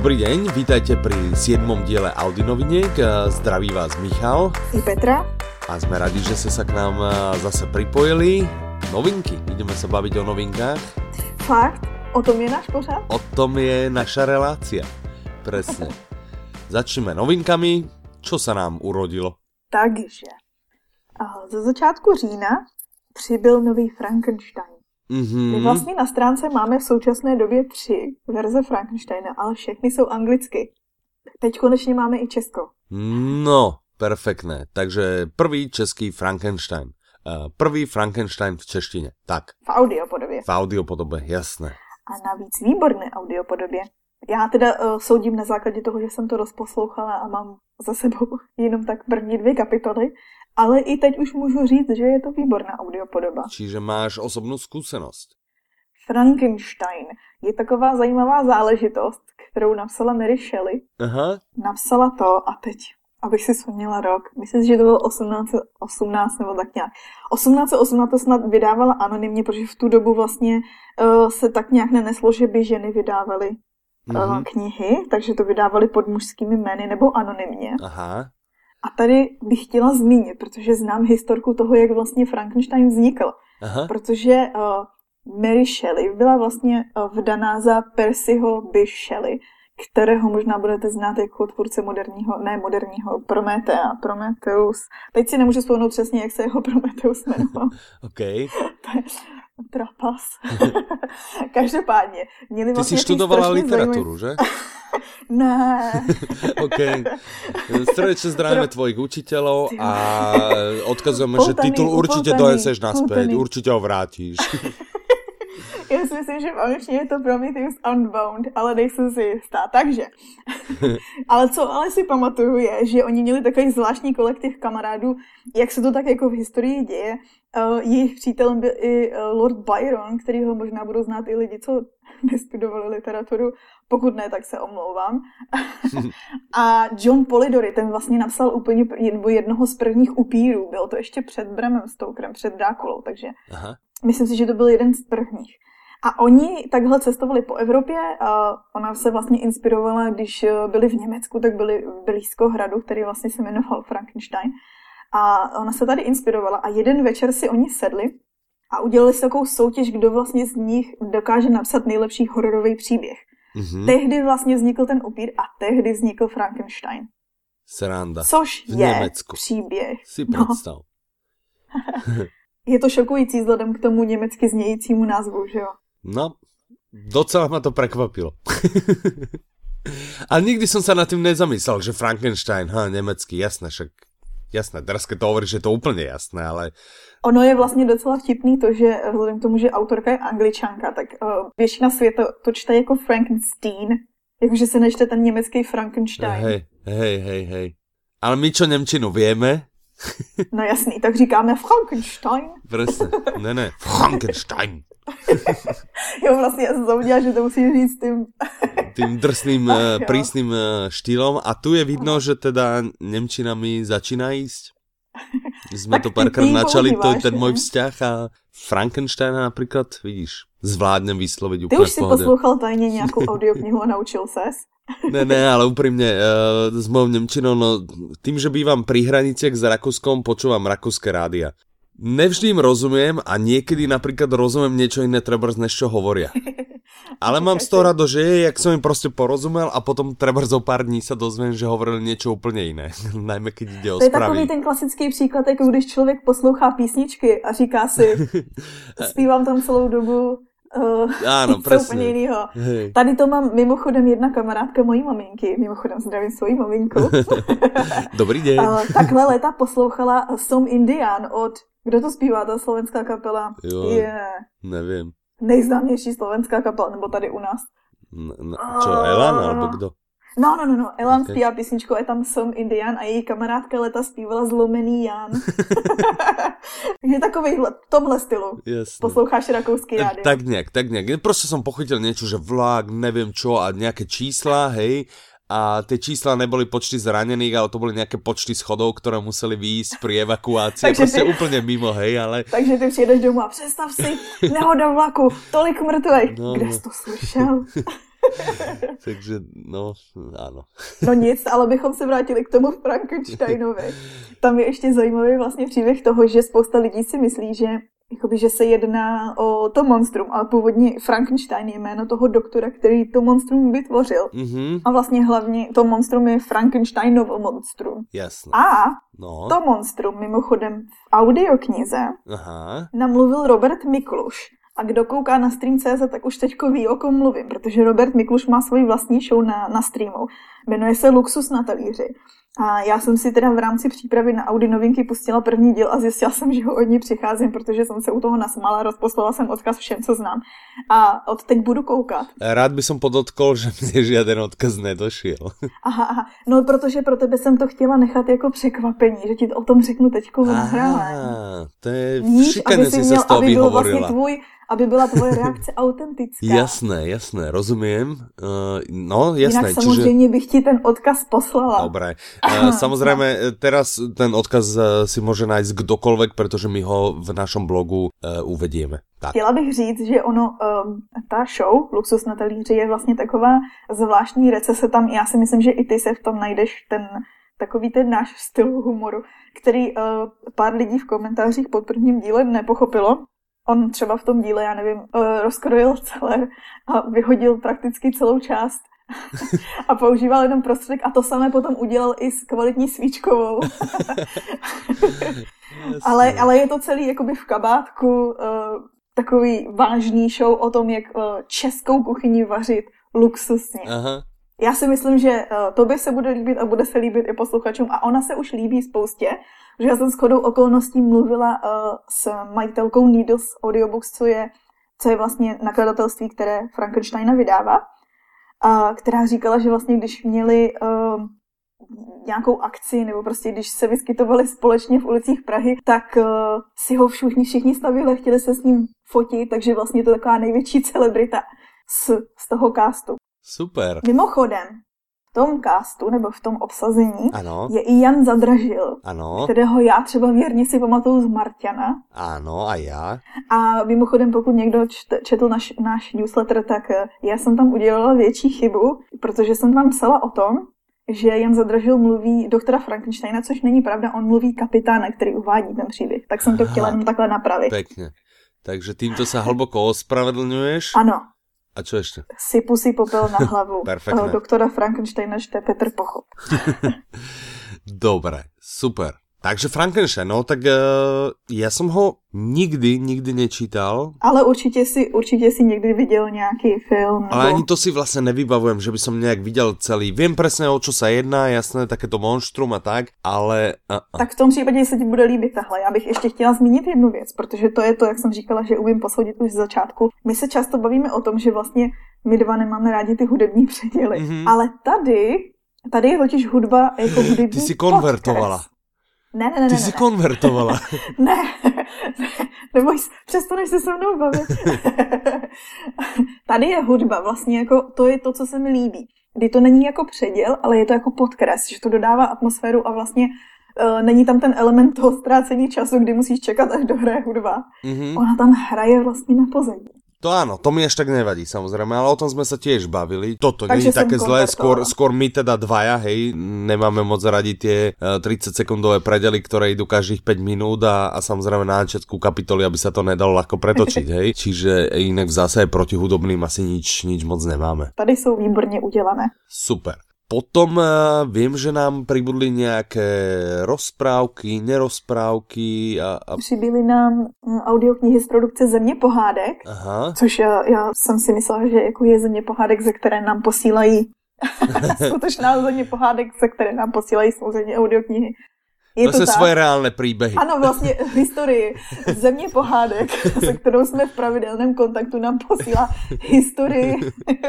Dobrý deň, vítajte pri 7. diele Audi noviniek. Zdraví vás Michal. I Petra. A sme radi, že ste sa k nám zase pripojili. Novinky, ideme sa baviť o novinkách. Fakt? O tom je náš pořad? O tom je naša relácia. Presne. Začneme novinkami. Čo sa nám urodilo? Takže, ze začátku října přibyl nový Frankenstein. Mm-hmm. My vlastně na stránce máme v současné době tři verze Frankensteina, ale všechny jsou anglicky. Teď konečně máme i Česko. No, perfektné. Takže prvý český Frankenstein. Uh, prvý Frankenstein v češtině. Tak. V audiopodobě. V audiopodobě, jasné. A navíc výborné audiopodobě. Já teda uh, soudím na základě toho, že jsem to rozposlouchala a mám za sebou jenom tak první dvě kapitoly, ale i teď už můžu říct, že je to výborná audiopodoba. Čiže máš osobnou zkušenost. Frankenstein je taková zajímavá záležitost, kterou napsala Mary Shelley. Aha. Napsala to a teď, abych si vzpomněla rok, myslím, že to bylo 1818 nebo tak nějak. 1818 to snad vydávala anonymně, protože v tu dobu vlastně uh, se tak nějak neneslo, že by ženy vydávaly mm-hmm. knihy, takže to vydávali pod mužskými jmény nebo anonymně. Aha. A tady bych chtěla zmínit, protože znám historku toho, jak vlastně Frankenstein vznikl. Aha. Protože uh, Mary Shelley byla vlastně uh, vdaná za Percyho Bysshe Shelley, kterého možná budete znát jako tvůrce moderního, ne moderního, Prometea, Prometheus. Teď si nemůžu vzpomenout přesně, jak se jeho Prometheus jmenoval. OK. Trapas. Každopádně. Měli Ty vlastně jsi študovala literaturu, zajímavý... že? ne. OK. Srdečne zdravíme tvojich učiteľov a odkazujeme, že titul určite doneseš naspäť, určite ho vrátíš. Já si myslím, že v angličtině je to Prometheus Unbound, ale nejsem si jistá. Takže, ale co ale si pamatuju je, že oni měli takový zvláštní kolektiv kamarádů, jak se to tak jako v historii děje. Uh, jejich přítelem byl i uh, Lord Byron, který ho možná budou znát i lidi, co nestudovali literaturu. Pokud ne, tak se omlouvám. a John Polidori, ten vlastně napsal úplně jednoho z prvních upírů. Bylo to ještě před Bramem Stokerem, před Drákulou, takže Aha. myslím si, že to byl jeden z prvních. A oni takhle cestovali po Evropě a ona se vlastně inspirovala, když byli v Německu, tak byli blízko hradu, který vlastně se jmenoval Frankenstein. A ona se tady inspirovala a jeden večer si oni sedli a udělali si takovou soutěž, kdo vlastně z nich dokáže napsat nejlepší hororový příběh. Mm-hmm. Tehdy vlastně vznikl ten upír a tehdy vznikl Frankenstein. Sranda. Což v je Německu. příběh. Si představ. No. je to šokující vzhledem k tomu německy znějícímu názvu, že jo? No, docela ma to prekvapilo. A nikdy som sa nad tým nezamyslel, že Frankenstein, ha, nemecký, jasné, však jasné, teraz keď to hovoríš, že je to úplně jasné, ale... Ono je vlastně docela vtipný to, že vzhledem k tomu, že autorka je angličanka, tak uh, většina světa to čte jako Frankenstein, jakože se nečte ten německý Frankenstein. Hej, hej, hej, hej. Ale my čo Nemčinu vieme? No jasný, tak říkáme Frankenstein. Presne, ne, ne, Frankenstein. jo, vlastně já jsem zapomněla, že to musí říct tím... tým drsným, Ach, prísným štýlom. A tu je vidno, že teda Nemčina mi začíná ísť. Jsme to párkrát načali, to je ten můj vzťah a Frankensteina například, vidíš, zvládnem vyslovit úplně Ty už si poslouchal tajně nějakou audioknihu a naučil ses? Ne, ne, ale úprimne, uh, s mojou Nemčinou, no tým, že bývam pri hraniciach s Rakúskom, počúvam rakúske rádia. Nevždy im rozumiem a niekedy napríklad rozumiem niečo iné treba než čo hovoria. Ale mám z toho rado, že je, jak som im prostě porozumel a potom treba zo pár dní sa dozviem, že hovorili niečo úplně jiné. Najmä keď ide o To je spraví. takový ten klasický příklad, jako když člověk poslouchá písničky a říká si, zpívám tam celou dobu, Uh, Áno, presne. úplně jinýho. Hej. Tady to mám mimochodem jedna kamarádka mojí maminky, mimochodem zdravím svoji maminku. Dobrý den. Uh, takhle leta poslouchala Som Indian od, kdo to zpívá, ta slovenská kapela? Jo, yeah. nevím. Nejznámější slovenská kapela, nebo tady u nás. N- n- čo, Elan, alebo kdo? No, no, no, no. Elan okay. zpívá písničku, je tam Som Indian a její kamarádka leta zpívala Zlomený Jan. Takže takový v tomhle stylu. Jasne. Posloucháš rakouský rádio. Tak nějak, tak nějak. Prostě jsem pochytil něco, že vlak, nevím čo a nějaké čísla, hej a tie čísla neboli počty zranených, ale to boli nejaké počty schodov, ktoré museli výjsť pri evakuácii. prostě ty... úplne mimo, hej, ale... Takže ty přijedeš domů a představ si, nehoda vlaku, tolik mrtvých. No, Kde no. jsi to slyšel? Takže, no, ano. no nic, ale bychom se vrátili k tomu Frankensteinovi. Tam je ještě zajímavý vlastně příběh toho, že spousta lidí si myslí, že jakoby, že se jedná o to monstrum, ale původně Frankenstein je jméno toho doktora, který to monstrum vytvořil. Mm-hmm. A vlastně hlavně to monstrum je Frankensteinovo monstrum. Jasno. A No. to monstrum mimochodem v audioknize Aha. namluvil Robert Mikluš. A kdo kouká na Stream.cz, tak už teďko ví, o kom mluvím, protože Robert Mikluš má svoji vlastní show na, na streamu. Jmenuje se Luxus na talíři. A já jsem si teda v rámci přípravy na Audi novinky pustila první díl a zjistila jsem, že ho od ní přicházím, protože jsem se u toho nasmala, rozposlala jsem odkaz všem, co znám. A od teď budu koukat. Rád by som podotkol, že mne žiaden odkaz nedošiel. Aha, aha. No, protože pro tebe jsem to chtěla nechat jako překvapení, že ti to o tom řeknu teďko v. Aha, to je Víš, aby si měl, z toho aby byl vlastně tvůj, aby byla tvoje reakce autentická. Jasné, jasné, rozumiem. Uh, no, jasné, Jinak samozřejmě bych ti ten odkaz poslala. Dobre. Uh, samozrejme, eh, teraz ten odkaz uh, si môže nájsť kdokoľvek, pretože my ho v našom blogu uh, uvedieme. Tak. Chtěla bych říct, že ono, um, ta show Luxus na talíři je vlastně taková zvláštní recese tam. Já si myslím, že i ty se v tom najdeš ten takový ten náš styl humoru, který uh, pár lidí v komentářích pod prvním dílem nepochopilo. On třeba v tom díle, já nevím, uh, rozkrojil celé a vyhodil prakticky celou část a používal jenom prostředek a to samé potom udělal i s kvalitní svíčkovou. ale, ale je to celý jakoby v kabátku, uh, takový vážný show o tom, jak uh, českou kuchyni vařit luxusně. Aha. Já si myslím, že uh, tobě se bude líbit a bude se líbit i posluchačům a ona se už líbí spoustě, že já jsem s chodou okolností mluvila uh, s majitelkou Needles Audiobooks, co je, co je vlastně nakladatelství, které Frankensteina vydává, a která říkala, že vlastně když měli uh, nějakou akci, nebo prostě když se vyskytovali společně v ulicích Prahy, tak uh, si ho všichni, všichni stavili a chtěli se s ním fotit, takže vlastně to je taková největší celebrita z, z toho castu. Super. Mimochodem, tom castu nebo v tom obsazení Ano, je i Jan Zadražil, ano, kterého já třeba věrně si pamatuju z Marťana. ano a já. A mimochodem, pokud někdo čte, četl naš, náš newsletter, tak eh, já jsem tam udělala větší chybu, protože jsem tam psala o tom, že Jan Zadražil mluví doktora Frankensteina, což není pravda, on mluví kapitána, který uvádí ten příběh. Tak jsem to chtěla Aha. jenom takhle napravit. Pekne. Takže týmto sa hlboko ospravedlňuješ. Ano, A čo ešte? sypu si popel na hlavu. Perfektné. Doktora Frankensteina čte Petr Pochop. Dobre, super. Takže Frankenstein, no tak uh, ja som ho nikdy, nikdy nečítal, Ale určitě si, určitě si někdy viděl nějaký film. ale nebo- ani to si vlastne nevybavujem, že by som nejak videl celý. Viem presne, o čo sa jedná, jasné, takéto monštrum a tak, ale... Uh, uh. Tak v tom případě se ti bude líbit tahle. Já bych ještě chtěla zmínit jednu věc, protože to je to, jak jsem říkala, že umím posoudit už z začátku. My se často bavíme o tom, že vlastně my dva nemáme rádi ty hudební předěly. Mhm. Ale tady, tady je totiž hudba jako hudební Ty si konvertovala. podkres. Ne, ne, ne, Ty ne, si ne. konvertovala. Ne, ne, neboj, se, přestaneš se se mnou bavit. Tady je hudba, vlastně jako, to je to, co se mi líbí. Kdy to není jako předěl, ale je to jako podkres, že to dodává atmosféru a vlastně uh, není tam ten element toho ztrácení času, kdy musíš čekat, až dohraje hudba. Mhm. Ona tam hraje vlastně na pozadí. To áno, to mi až tak nevadí samozrejme, ale o tom sme sa tiež bavili. Toto nie Takže je také zlé, skôr, skôr my teda dvaja, hej, nemáme moc radi tie eh, 30 sekundové predely, ktoré idú každých 5 minút a, a samozrejme na začiatku kapitoly, aby sa to nedalo ľahko pretočiť, hej. Čiže inak v zase proti hudobným asi nič, nič moc nemáme. Tady jsou výborně udělané. Super. Potom uh, viem, že nám pribudli nejaké rozprávky, nerozprávky a, a... Přibyly nám mm, audioknihy z produkce Země pohádek, Aha, což já, já jsem si myslela, že jako je Země pohádek, ze které nám posílají skutečná Země pohádek, ze které nám posílají samozřejmě audioknihy. Je to to tak. svoje reálne príbehy. Ano, vlastně historii země pohádek, se kterou jsme v pravidelném kontaktu, nám posílá historii.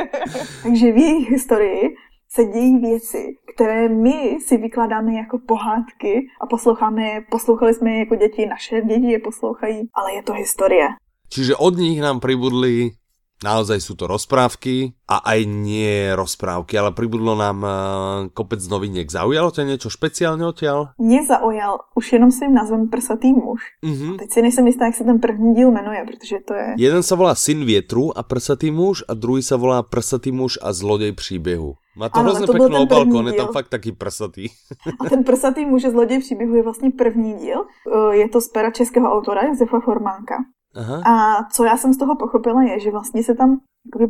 Takže v jejich historii se dějí věci, které my si vykládáme jako pohádky a posloucháme je, poslouchali jsme je jako děti, naše děti je poslouchají, ale je to historie. Čiže od nich nám pribudli Naozaj sú to rozprávky a aj nie rozprávky, ale pribudlo nám uh, kopec noviniek. Zaujalo ťa niečo špeciálne odtiaľ? Mě zaujal už jenom svým názvem Prsatý muž. Mm-hmm. Teď si nejsem jistá, jak se ten první díl jmenuje, protože to je... Jeden sa volá Syn větru a Prsatý muž a druhý sa volá Prsatý muž a zlodej příběhu. Má to ano, hrozně to peknou obálku, on je tam fakt taky prsatý. A ten prsatý muž zloděj příběhu je vlastně první díl. E, je to z pera českého autora Josefa Formánka. Aha. A co já jsem z toho pochopila je, že vlastně se tam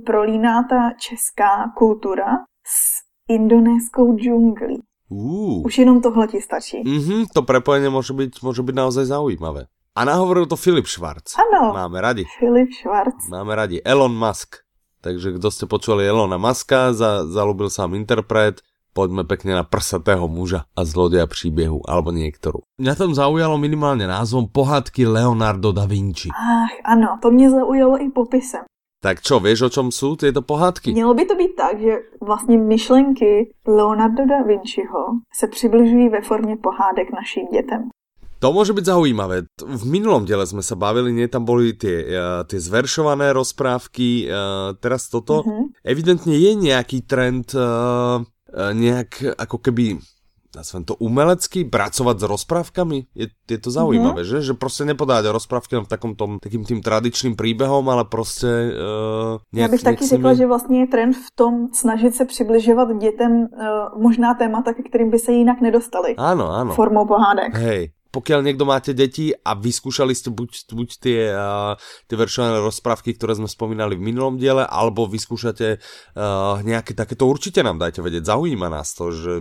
prolíná ta česká kultura s indonéskou džunglí. Uh. Už jenom tohle ti stačí. Mm-hmm, to prepojenie môže byť, môže byť naozaj zaujímavé. A nahovoril to Filip Schwarz. Ano. Máme radi. Filip Schwarz. Máme radi. Elon Musk. Takže kdo ste počuli Elona Muska, za, zalúbil sa vám interpret, poďme pekne na prsatého muža a zlodeja příběhu, alebo niektorú. Mňa tam zaujalo minimálne názvom Pohádky Leonardo da Vinci. Ach, ano, to mě zaujalo i popisem. Tak čo, vieš, o čom sú tieto pohádky? Mělo by to být tak, že vlastně myšlenky Leonardo da Vinciho se přibližují ve formě pohádek našim dětem. To môže byť zaujímavé. V minulom diele sme sa bavili, nie tam boli tie, uh, tie zveršované rozprávky, uh, teraz toto. Mm-hmm. Evidentne je nejaký trend uh, nejak ako keby nazvem to umelecky, pracovať s rozprávkami? Je, je to zaujímavé, mm-hmm. že? Že prostě nepodávať rozprávky v takom tom, takým tým tradičným príbehom, ale prostě uh, nějak, Já bych taky řekla, mi... že vlastně je trend v tom snažit se přibližovat dětem uh, možná témata, ke kterým by se jinak nedostali. Ano, ano. Formou pohádek. Hej, pokiaľ niekto máte deti a vyskúšali ste buď, buď tie, uh, tie veršované rozprávky, ktoré sme spomínali v minulom diele, alebo vyskúšate uh, nejaké takéto, určite nám dajte vedieť, zaujíma nás to, že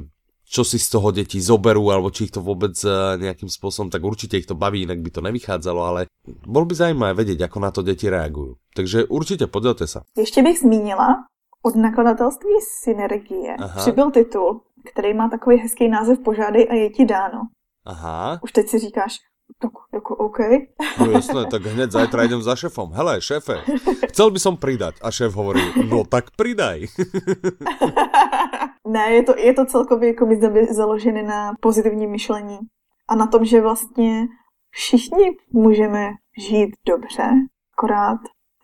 čo si z toho deti zoberú, alebo či ich to vôbec uh, nejakým spôsobom, tak určite ich to baví, inak by to nevychádzalo, ale bol by zaujímavé vedieť, ako na to deti reagujú. Takže určite podielte sa. Ještě bych zmínila od nakladatelství Synergie. Aha. Přibyl titul, který má takový hezký název Požádej a je ti dáno. Aha. Už teď si říkáš, tak jako OK. No jasné, tak hned zajtra idem za šefom. Hele, šéfe, chcel by som pridať. A šéf hovorí, no tak pridaj. ne, je to, je to celkově jako založené na pozitivním myšlení a na tom, že vlastně všichni můžeme žít dobře, akorát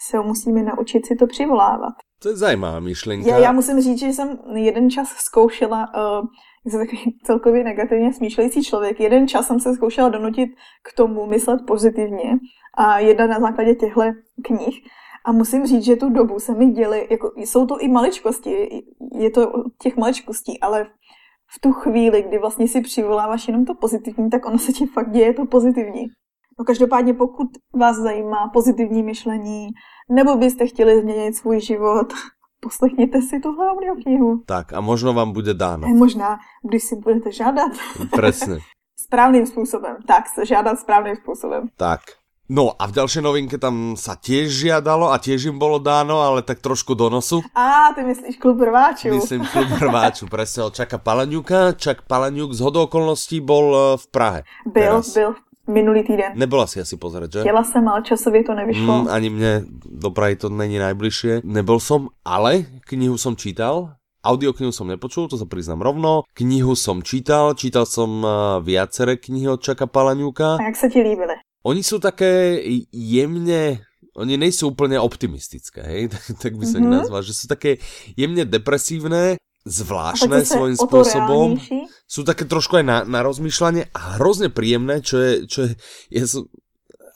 se musíme naučit si to přivolávat. To je zajímavá myšlenka. Já, já musím říct, že jsem jeden čas zkoušela uh, jsem takový celkově negativně smýšlející člověk. Jeden čas jsem se zkoušela donutit k tomu myslet pozitivně a jedna na základě těchto knih. A musím říct, že tu dobu se mi děly, jako, jsou to i maličkosti, je to těch maličkostí, ale v tu chvíli, kdy vlastně si přivoláváš jenom to pozitivní, tak ono se ti fakt děje to pozitivní. No každopádně pokud vás zajímá pozitivní myšlení, nebo byste chtěli změnit svůj život, poslechněte si tuhle knihu. Tak a možno vám bude dáno. Možná, když si budete žádat. Presne. správným způsobem. Tak, se žádat správným způsobem. Tak. No a v ďalšej novinke tam sa tiež žiadalo a tiež im bolo dáno, ale tak trošku do nosu. A ty myslíš klub rváčů. Myslím klub rváčů, presne od Čaka Palaniuka. Čak Palaniuk z hodou okolností bol eh, v Prahe. Byl, teraz. byl minulý týden. Nebyla si asi pozrieť, že? Chtěla jsem, ale časově to nevyšlo. Mm, ani mne do Prahy to není najbližšie. Nebyl som, ale knihu som čítal. Audioknihu som nepočul, to sa priznám rovno. Knihu som čítal, čítal som eh, viaceré knihy od Čaka Palaňuka. A jak sa ti líbily? Oni sú také jemne oni nejsou úplně optimistické, hej, tak, tak by sa mm -hmm. nazval, že sú také jemne depresívne, zvláštne svojím spôsobom. Sú také trošku aj na, na rozmýšľanie a hrozne príjemné, čo je, čo je, je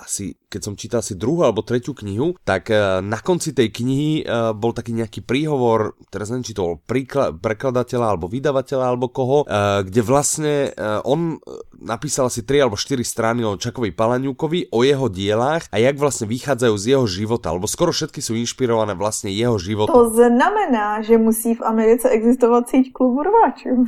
asi, keď som čítal si druhú alebo tretiu knihu, tak eh, na konci tej knihy eh, bol taký nejaký príhovor, teraz neviem, či to bol prekladateľa alebo vydavateľa alebo koho, eh, kde vlastne on napísal asi 3 alebo 4 strany o Čakovi Palaňukovi, o jeho dielách a jak vlastne vychádzajú z jeho života, alebo skoro všetky sú inšpirované vlastne jeho životom. To znamená, že musí v Americe existovať síť klubu rváčů.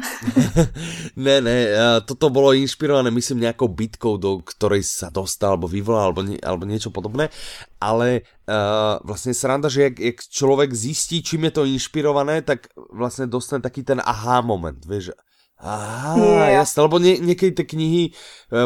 ne, ne, toto bolo inšpirované myslím nejakou bitkou, do ktorej sa dostal alebo vyvolal alebo, nie, alebo niečo podobné, ale uh, vlastne sranda, že jak, jak človek zistí, čím je to inšpirované, tak vlastne dostane taký ten aha moment, vieš, Aha, yeah. jasné, lebo nie, niekedy tie knihy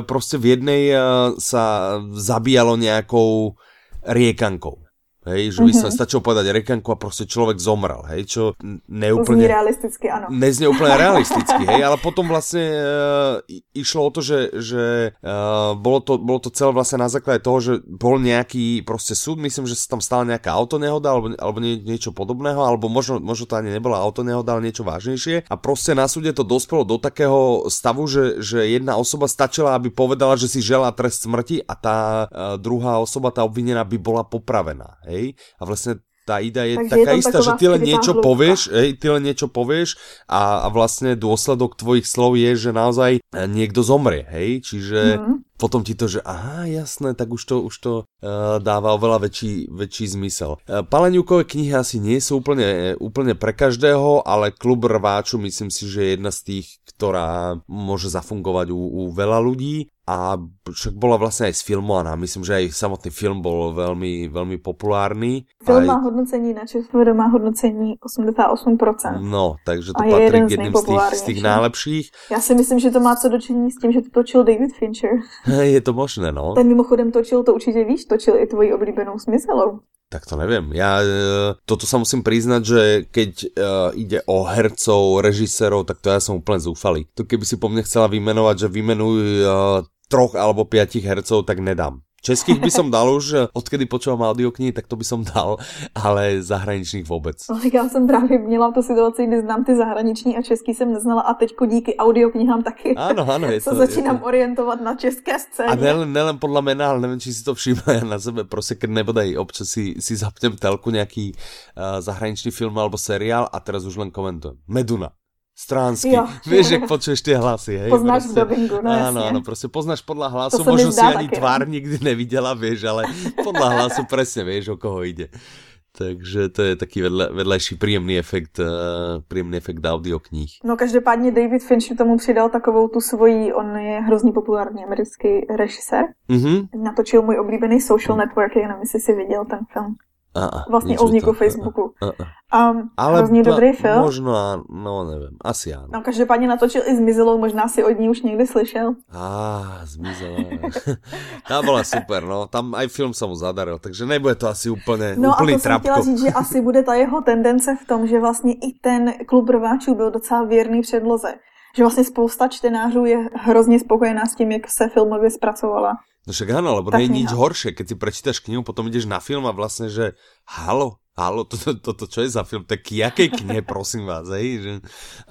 proste v jednej uh, sa zabíjalo nejakou riekankou. Hej, že by mm-hmm. sa stačilo povedať rekanku a proste človek zomrel, hej, čo neúplne... Zní realisticky, áno. Neznie úplne realisticky, hej, ale potom vlastne uh, išlo o to, že, že uh, bolo, to, bolo to celé vlastne na základe toho, že bol nejaký proste súd, myslím, že sa tam stala nejaká autonehoda alebo, alebo nie, niečo podobného, alebo možno, možno to ani nebola autonehoda, ale niečo vážnejšie a proste na súde to dospelo do takého stavu, že, že jedna osoba stačila, aby povedala, že si želá trest smrti a tá uh, druhá osoba, tá obvinená by bola popravená, hej? A vlastne tá idea je Takže taká je istá, že ty len niečo hľúbka. povieš, hej, ty len niečo povieš a, a vlastne dôsledok tvojich slov je, že naozaj niekto zomrie, hej, čiže mm. potom ti to, že aha, jasné, tak už to, už to uh, dáva oveľa väčší, väčší zmysel. Uh, Paleňukové knihy asi nie sú úplne, úplne pre každého, ale klub rváču myslím si, že je jedna z tých, ktorá môže zafungovať u, u veľa ľudí a však bola vlastne aj sfilmovaná. Myslím, že aj samotný film bol veľmi, veľmi populárny. Film aj... má hodnocení na ČSFD, má hodnocení 88%. No, takže to a patrí k jedným z tých, z tých najlepších. Já si myslím, že to má co dočení s tím, že to točil David Fincher. je to možné, no. Ten mimochodem točil, to určitě víš, točil i tvoji oblíbenou smyselou. Tak to neviem. Ja e, toto sa musím priznať, že keď uh, ide o hercov, režisérov, tak to ja som úplne zúfalý. To keby si po mne chcela vymenovať, že vymenuj uh, troch alebo piatich hercov, tak nedám. Českých by som dal už, odkedy počúvam audioknihy, tak to by som dal, ale zahraničných vůbec. Ale já jsem právě měla tu situaci, kdy znám ty zahraniční a český jsem neznala a teďko díky audioknihám taky ano, ano, je to, se začínám je to... orientovat na české scéně. A nelen, nelen podle mena, ale nevím, či si to všimla já na sebe, prostě nebodaj občas si, si zapnem telku nějaký uh, zahraničný film alebo seriál a teraz už len komentujem. Meduna. Stránsky. Jo, Vieš, jak počuješ ty hlasy, hej? Poznáš v dobingu, no Áno, áno, prostě poznáš podľa hlasu, možno si ani taky, tvár nikdy neviděla, vieš, ale podľa hlasu presne vieš, o koho ide. Takže to je taký vedle, vedlejší příjemný efekt, uh, příjemný efekt audioknih. No každopádně David Fincher tomu přidal takovou tu svoji, on je hrozně populární americký režisér. Mm-hmm. Natočil můj oblíbený Social Network, jenom jestli si viděl ten film. A, vlastně o vzniku Facebooku. A, a. Um, Ale hrozně ba, dobrý film. Možno, no nevím, asi ano. No každopádně natočil i Zmizelou, možná si od ní už někdy slyšel. Á, ah, Zmizelá. Ta byla super, no. Tam aj film se mu zadaril, takže nebude to asi úplně no úplný a to trapko. jsem chtěla říct, že asi bude ta jeho tendence v tom, že vlastně i ten klub rváčů byl docela věrný předloze. Že vlastně spousta čtenářů je hrozně spokojená s tím, jak se filmově zpracovala. No však áno, lebo nie je nič horšie, keď si prečítaš knihu, potom ideš na film a vlastne, že halo, halo, toto, to, to, čo je za film, tak jakej knihe, prosím vás, hej? Že...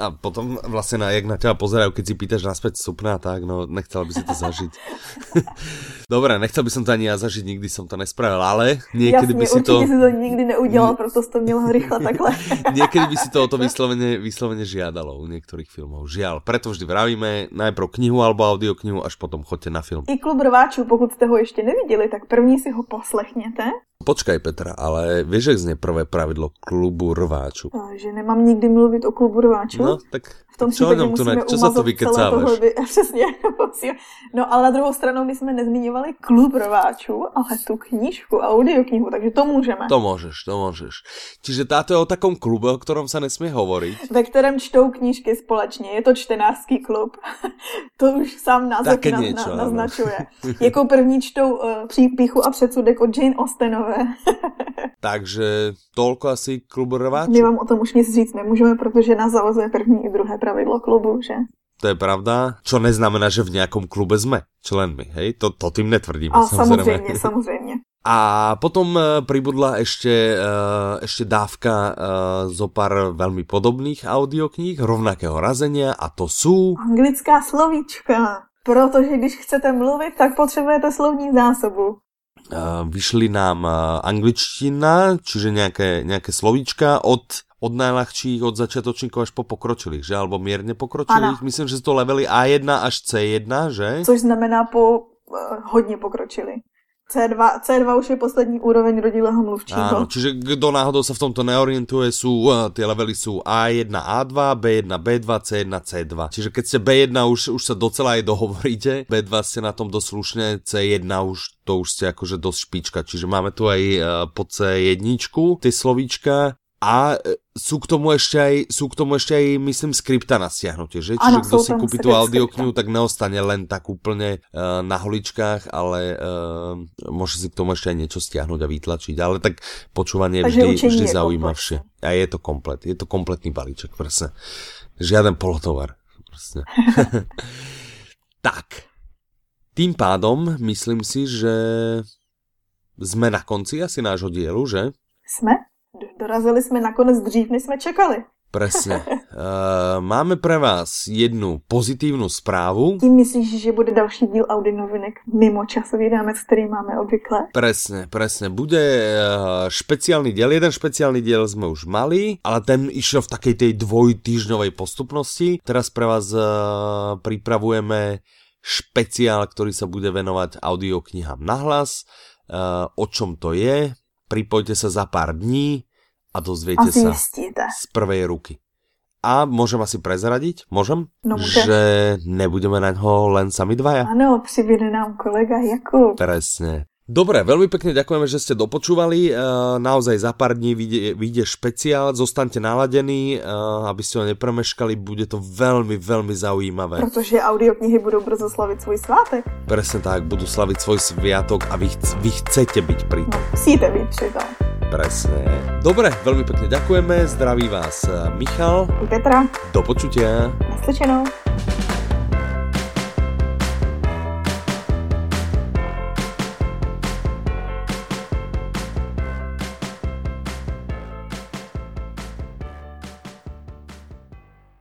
A potom vlastne, na, jak na teba pozerajú, keď si pýtaš naspäť supná, tak no, nechcel by si to zažiť. Dobre, nechcel by som to ani ja zažiť, nikdy som to nespravil, ale niekedy Jasne, by si to... si to nikdy neudělal, proto to měl rýchle takhle. niekedy by si to o to vyslovene, vyslovene žiadalo u niektorých filmov. Žiaľ, preto vždy vravíme najprv knihu alebo audioknihu, až potom chodte na film. I klub rváčů, pokud jste ho ještě neviděli, tak první si ho poslechněte Počkaj Petra, ale vieš, jak znie prvé pravidlo klubu rváču? A, že nemám nikdy mluvit o klubu rváču? No, tak v tom případě tu ne, čo sa tu vykecávaš? Vy... Přesně, no ale na druhou stranu my jsme nezmiňovali klub rváčů, ale tu knížku, audioknihu, takže to můžeme. To můžeš, to můžeš. Čiže táto je o takom klube, o ktorom sa nesmie hovoriť. Ve kterém čtou knížky společně, je to čtenářský klub. to už sám název na, niečo, na, naznačuje. jako první čtou uh, přípíchu a předsudek od Jane Austenové. takže tolko asi klubu rváčů. My vám o tom už nic říct nemůžeme, protože nás zavazuje první i druhé pravidlo klubu, že? To je pravda, čo neznamená, že v nejakom klube sme členmi, hej? To, to tým netvrdíme, A. Samozrejme, samozrejme. A potom uh, pribudla ešte, uh, ešte dávka uh, zo pár veľmi podobných audiokníh rovnakého razenia a to sú... Anglická slovíčka. Protože když chcete mluvit, tak potřebujete slovní zásobu. Vyšli nám angličtina, čiže nejaké, nejaké slovíčka od od najľahčích, od začiatočníkov až po pokročilých, že? Alebo mierne pokročilých. Ano. Myslím, že sú to levely A1 až C1, že? Což znamená po uh, hodně pokročilý. C2, C2 už je poslední úroveň rodilého mluvčího. Áno, čiže kdo náhodou sa v tomto neorientuje, sú, uh, tie levely sú A1, A2, B1, B2, C1, C2. Čiže keď ste B1 už, už sa docela aj dohovoríte, B2 ste na tom dosť slušne, C1 už to už ste akože dosť špička. Čiže máme tu aj uh, po C1 tie slovíčka A e, sú k tomu ešte aj, sú k tomu ešte aj myslím, skripta na stiahnutie, že? Čiže kto si kúpi tú audioknihu, tak neostane len tak úplne uh, na holičkách, ale uh, môže si k tomu ešte aj niečo stiahnuť a vytlačiť. Ale tak počúvanie je vždy, vždy zaujímavšie. A je to komplet, je to kompletný balíček, presne. Žiaden polotovar. Presne. tak. Tým pádom myslím si, že sme na konci asi nášho dielu, že? Sme? Dorazili jsme nakonec dřív, než jsme čekali. Presne. Uh, máme pre vás jednu pozitívnu správu. Tím myslíš, že bude další díl Audi novinek mimo časový rámec, který máme obvykle? Presne, presne. Bude uh, špeciálny diel. Jeden špeciálny diel sme už mali, ale ten išiel v takej tej dvojtýždňovej postupnosti. Teraz pre vás uh, pripravujeme špeciál, ktorý sa bude venovať audioknihám nahlas. Uh, o čom to je? Pripojte sa za pár dní a dozviete asi sa z prvej ruky. A môžem asi prezradiť, môžem? No, že nebudeme na ňo len sami dvaja? Ano, přibude nám kolega Jakub. Presne. Dobre, veľmi pekne ďakujeme, že ste dopočúvali. Naozaj za pár dní vyjde, vyjde špeciál, zostaňte naladení, aby ste ho nepremeškali, bude to veľmi, veľmi zaujímavé. Protože audioknihy budou brzo slavit svůj svátek. Presne tak, budú slaviť svoj sviatok a vy, vy chcete byť pri tom. No, musíte byť pri tom. Presne. Dobre, veľmi pekne ďakujeme, zdraví vás Michal. Petra. Do počutia. Naslyšenou.